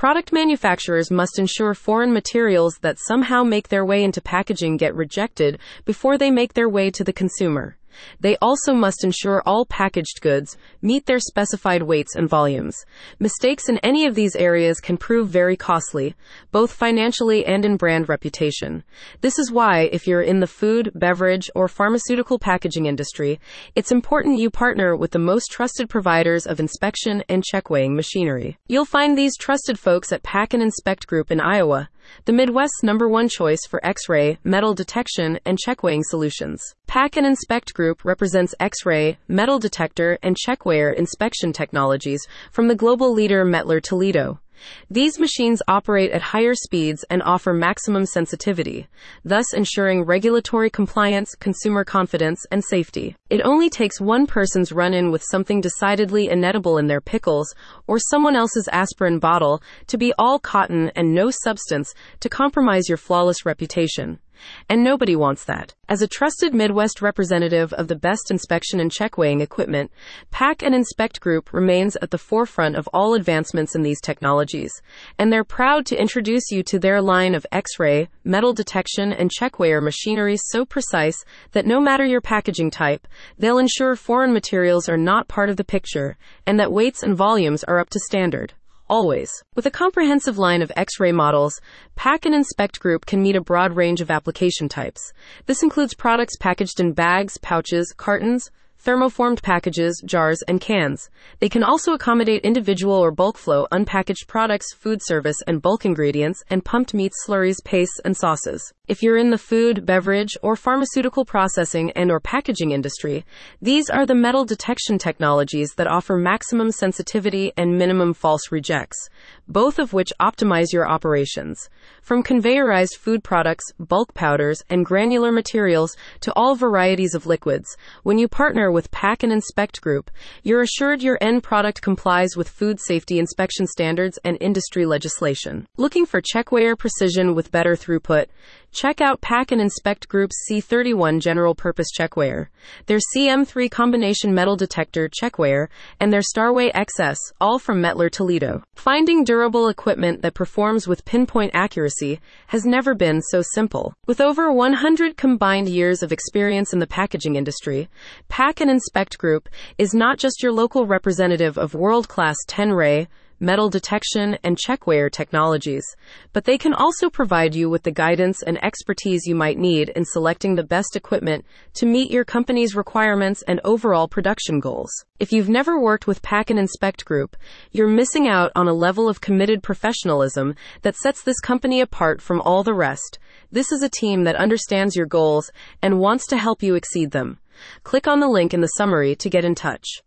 Product manufacturers must ensure foreign materials that somehow make their way into packaging get rejected before they make their way to the consumer. They also must ensure all packaged goods meet their specified weights and volumes. Mistakes in any of these areas can prove very costly, both financially and in brand reputation. This is why, if you're in the food, beverage, or pharmaceutical packaging industry, it's important you partner with the most trusted providers of inspection and check weighing machinery. You'll find these trusted folks at Pack and Inspect Group in Iowa the Midwest's number one choice for X ray, metal detection, and checkweighing solutions. Pack and Inspect Group represents X ray, metal detector, and checkweigher inspection technologies from the global leader Mettler Toledo. These machines operate at higher speeds and offer maximum sensitivity, thus ensuring regulatory compliance, consumer confidence, and safety. It only takes one person's run in with something decidedly inedible in their pickles or someone else's aspirin bottle to be all cotton and no substance to compromise your flawless reputation. And nobody wants that. As a trusted Midwest representative of the best inspection and check weighing equipment, Pack and Inspect Group remains at the forefront of all advancements in these technologies, and they're proud to introduce you to their line of X-ray, metal detection, and checkweigher machinery so precise that no matter your packaging type, they'll ensure foreign materials are not part of the picture and that weights and volumes are up to standard always. With a comprehensive line of X-ray models, Pack and Inspect Group can meet a broad range of application types. This includes products packaged in bags, pouches, cartons, thermoformed packages, jars, and cans. They can also accommodate individual or bulk flow unpackaged products, food service, and bulk ingredients, and pumped meats, slurries, pastes, and sauces. If you're in the food, beverage, or pharmaceutical processing and or packaging industry, these are the metal detection technologies that offer maximum sensitivity and minimum false rejects, both of which optimize your operations. From conveyorized food products, bulk powders, and granular materials to all varieties of liquids, when you partner with Pack and Inspect Group, you're assured your end product complies with food safety inspection standards and industry legislation. Looking for checkweigher precision with better throughput? Check out Pack and Inspect Group's C31 General Purpose Checkweigher, their CM3 Combination Metal Detector Checkweigher, and their Starway XS, all from Mettler Toledo. Finding durable equipment that performs with pinpoint accuracy has never been so simple. With over 100 combined years of experience in the packaging industry, Pack and Inspect Group is not just your local representative of world class 10 ray, metal detection, and checkweigher technologies, but they can also provide you with the guidance and expertise you might need in selecting the best equipment to meet your company's requirements and overall production goals. If you've never worked with Pack and Inspect Group, you're missing out on a level of committed professionalism that sets this company apart from all the rest. This is a team that understands your goals and wants to help you exceed them. Click on the link in the summary to get in touch.